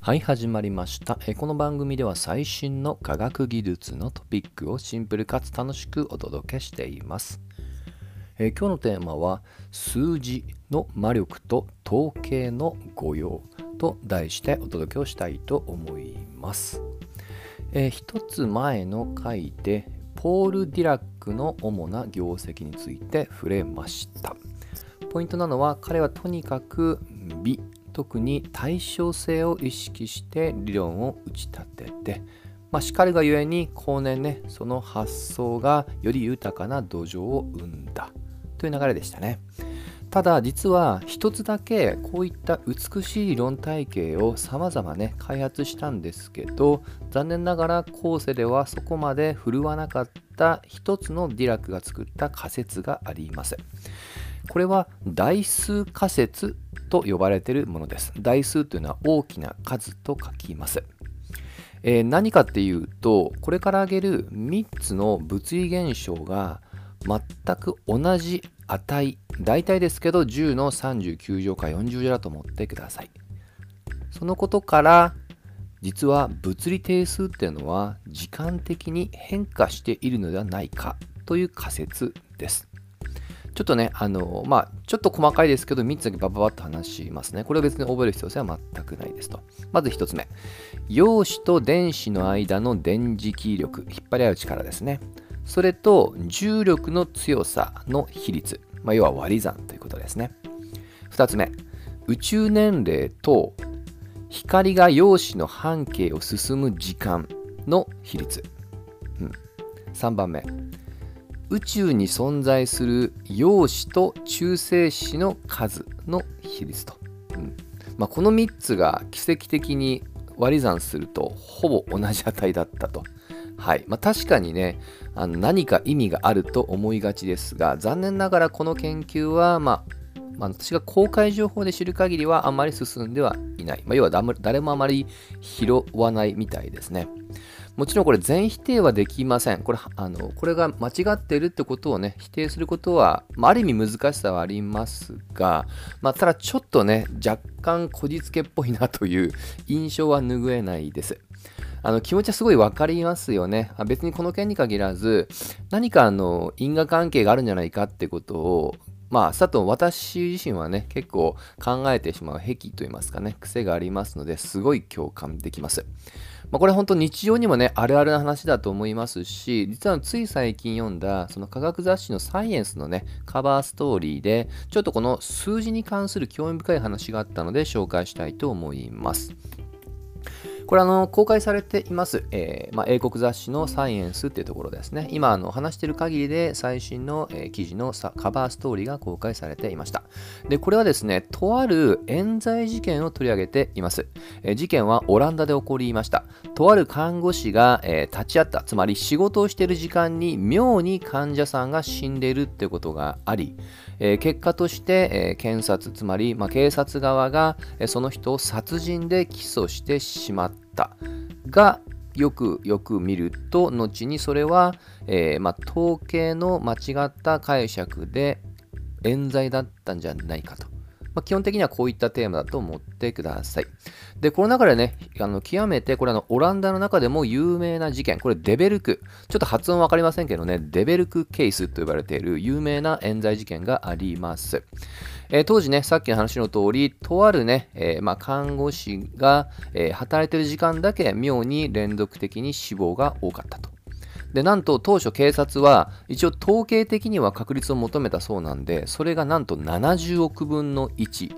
はい、始まりました。えこの番組では最新の科学技術のトピックをシンプルかつ楽しくお届けしています。え今日のテーマは数字の魔力と統計の誤用と題してお届けをしたいと思います。え一つ前の回でポール・ディラックの主な業績について触れました。ポイントなのは彼はとにかく美特に対称性を意識して理論を打ち立てて、まあ、しかるがゆえに後年ねその発想がより豊かな土壌を生んだという流れでしたね。ただ実は一つだけこういった美しい理論体系を様々ね開発したんですけど残念ながら後世ではそこまで振るわなかった一つのディラックが作った仮説がありますこれは代数仮説と呼ばれているものです。代数というのは大きな数と書きます。えー何かっていうと、これから挙げる3つの物理現象が全く同じ値、大体ですけど10の39乗か40乗だと思ってください。そのことから、実は物理定数っていうのは時間的に変化しているのではないかという仮説です。ちょっとね、あの、まあ、ちょっと細かいですけど、3つだけバババッと話しますね。これは別に覚える必要性は全くないですと。まず1つ目。陽子と電子の間の電磁気力、引っ張り合う力ですね。それと重力の強さの比率、まあ、要は割り算ということですね。2つ目。宇宙年齢と光が陽子の半径を進む時間の比率。うん、3番目。宇宙に存在する陽子と中性子の数の比率と、うんまあ、この3つが奇跡的に割り算するとほぼ同じ値だったと。はいまあ、確かにねあの何か意味があると思いがちですが残念ながらこの研究は、まあまあ、私が公開情報で知る限りはあまり進んではいない、まあ、要は誰もあまり拾わないみたいですね。もちろんこれ全否定はできません。これあのこれが間違ってるってことをね、否定することは、まあ、ある意味難しさはありますが、まあ、ただちょっとね、若干こじつけっぽいなという印象は拭えないです。あの気持ちはすごい分かりますよね。別にこの件に限らず、何かあの因果関係があるんじゃないかってことを、まあ、佐藤、私自身はね、結構考えてしまう癖といいますかね、癖がありますので、すごい共感できます。まあ、これ本当日常にもね、あるあるな話だと思いますし、実はつい最近読んだ、その科学雑誌のサイエンスのね、カバーストーリーで、ちょっとこの数字に関する興味深い話があったので、紹介したいと思います。これあの公開されています、えーまあ、英国雑誌のサイエンスっていうところですね。今あの話している限りで最新の、えー記事のさカバーストーリーが公開されていました。で、これはですね、とある冤罪事件を取り上げています。えー事件はオランダで起こりました。とある看護師が、えー立ち会った、つまり仕事をしている時間に妙に患者さんが死んでいるってことがあり、えー結果として、えー検察、つまり、まあ、警察側が、えーその人を殺人で起訴してしまったが、よくよく見ると、後にそれは、えーまあ、統計の間違った解釈で冤罪だったんじゃないかと。まあ、基本的にはこういったテーマだと思ってください。で、この中でね、あの極めて、これあの、オランダの中でも有名な事件、これデベルク、ちょっと発音わかりませんけどね、デベルクケースと呼ばれている有名な冤罪事件があります。えー当時ね、さっきの話の通り、とあるね、えーまあ、看護師が、えー働いてる時間だけ妙に連続的に死亡が多かったと。で、なんと当初警察は一応統計的には確率を求めたそうなんで、それがなんと70億分の1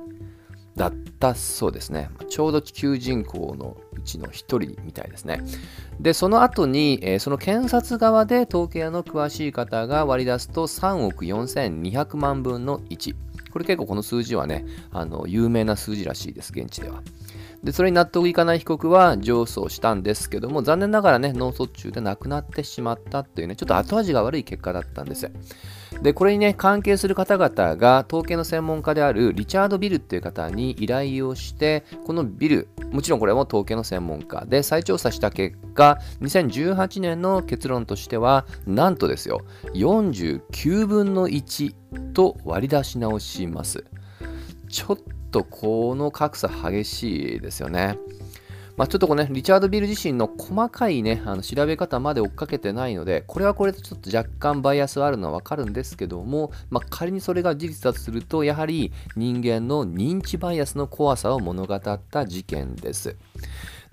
だったそうですね。ちょうど地球人口のうちの1人みたいですね。で、その後に、えーその検察側で統計の詳しい方が割り出すと3億4200万分の1。これ結構この数字はね、あの有名な数字らしいです、現地では。で、それに納得いかない被告は上訴したんですけども、残念ながらね、脳卒中で亡くなってしまったっていうね、ちょっと後味が悪い結果だったんです。で、これにね、関係する方々が、統計の専門家であるリチャード・ビルっていう方に依頼をして、このビル、もちろんこれも統計の専門家で再調査した結果、2018年の結論としては、なんとですよ、49分の1と割り出し直します。ちょっとこの格差激しいですよね。まあ、ちょっとこのね、リチャード・ビル自身の細かいね、あの調べ方まで追っかけてないので、これはこれでちょっと若干バイアスはあるのはわかるんですけども、まあ、仮にそれが事実だとすると、やはり人間の認知バイアスの怖さを物語った事件です。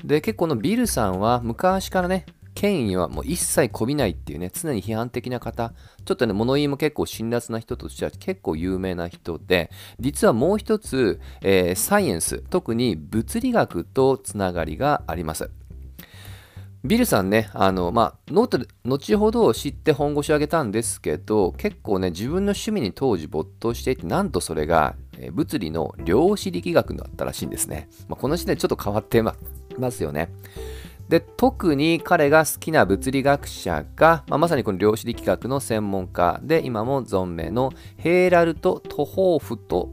で、結構のビルさんは昔からね、権威はもう一切こびないっていうね、常に批判的な方、ちょっとね、物言いも結構辛辣な人としては結構有名な人で、実はもう一つ、えー、サイエンス、特に物理学とつながりがあります。ビルさんね、あの、まあ、ノートで、後ほど知って本腰上げたんですけど、結構ね、自分の趣味に当時没頭していて、なんとそれが、え物理の量子力学だったらしいんですね。まあ、この時点でちょっと変わってますよね。で特に彼が好きな物理学者が、まあ、まさにこの量子力学の専門家で今も存命のヘーラルト・トホーフト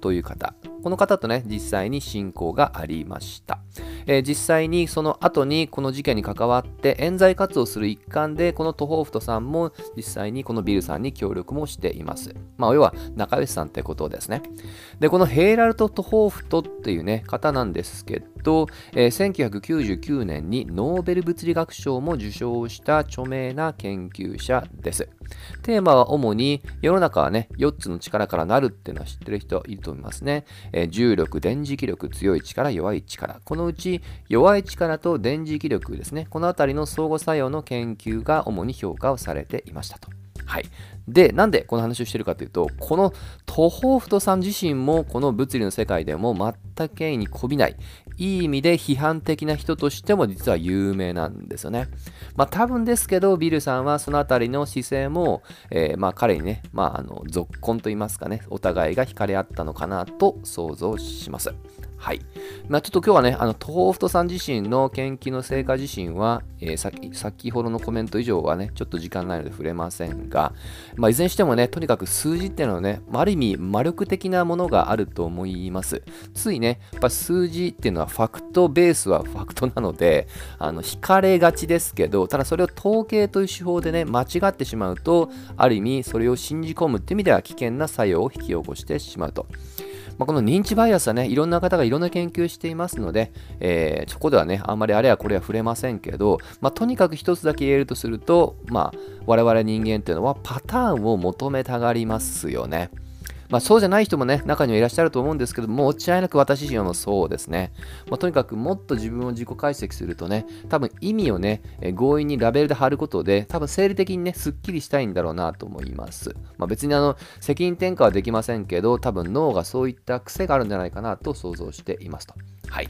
という方この方とね実際に親交がありました。えー、実際にその後にこの事件に関わって冤罪活動する一環でこのトホーフトさんも実際にこのビルさんに協力もしています。まあ、要は仲良しさんってことですね。で、このヘイラルト・トホーフトっていうね、方なんですけど、えー、1999年にノーベル物理学賞も受賞した著名な研究者です。テーマは主に世の中はね、4つの力からなるっていうのは知ってる人いると思いますね。えー、重力、電磁気力、強い力、弱い力。このうち弱い力と電磁気力ですね。このあたりの相互作用の研究が主に評価をされていましたと。はい。で、なんでこの話をしてるかというと、このトホーフトさん自身もこの物理の世界でも全く権威にこびない、いい意味で批判的な人としても実は有名なんですよね。まあ多分ですけど、ビルさんはそのあたりの姿勢も、えー、まあ彼にね、まああの、続婚と言いますかね、お互いが惹かれ合ったのかなと想像します。はい。まあ、ちょっと今日はね、あの、トーフトさん自身の研究の成果自身は、えー、先先ほどのコメント以上はね、ちょっと時間ないので触れませんが、まあ、いずれにしてもね、とにかく数字っていうのはね、ある意味魔力的なものがあると思います。ついね、やっぱ数字っていうのはファクトベースはファクトなので、あの、惹かれがちですけど、ただそれを統計という手法でね、間違ってしまうと、ある意味それを信じ込むっていう意味では危険な作用を引き起こしてしまうと。まあ、この認知バイアスはね、いろんな方がいろんな研究していますので、えー、そこではね、あんまりあれやこれは触れませんけど、まあ、とにかく一つだけ言えるとすると、まあ、我々人間っていうのはパターンを求めたがりますよね。まあ、そうじゃない人もね、中にはいらっしゃると思うんですけども、違いなく私自身もそうですね。まあ、とにかくもっと自分を自己解析するとね、多分意味をね、え強引にラベルで貼ることで、多分生理的にね、すっきりしたいんだろうなと思います。まあ、別にあの、責任転嫁はできませんけど、多分脳がそういった癖があるんじゃないかなと想像していますと。はい。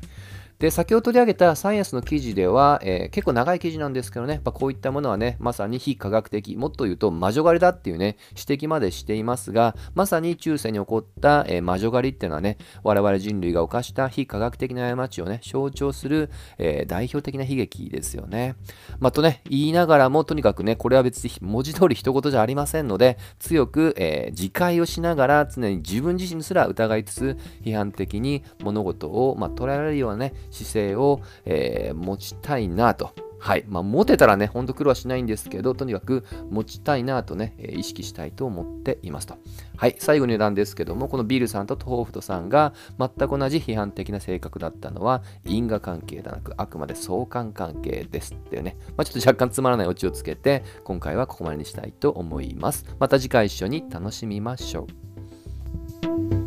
で、先ほど取り上げたサイエンスの記事では、えー、結構長い記事なんですけどね、まあ、こういったものはね、まさに非科学的、もっと言うと魔女狩りだっていうね、指摘までしていますが、まさに中世に起こった、えー、魔女狩りっていうのはね、我々人類が犯した非科学的な過ちをね、象徴する、えー、代表的な悲劇ですよね。まあ、とね、言いながらも、とにかくね、これは別に文字通り一言じゃありませんので、強く、え自戒をしながら、常に自分自身すら疑いつつ、批判的に物事を、まあ、捉えられるようなね、姿勢を、えー、持ちたいなと。はい。まあ、持てたらね、ほんと苦労はしないんですけど、とにかく持ちたいなとね、意識したいと思っていますと。はい。最後になんですけども、このビルさんとトホーフトさんが全く同じ批判的な性格だったのは、因果関係ではなく、あくまで相関関係ですっていうね。まあ、ちょっと若干つまらないオチをつけて、今回はここまでにしたいと思います。また次回一緒に楽しみましょう。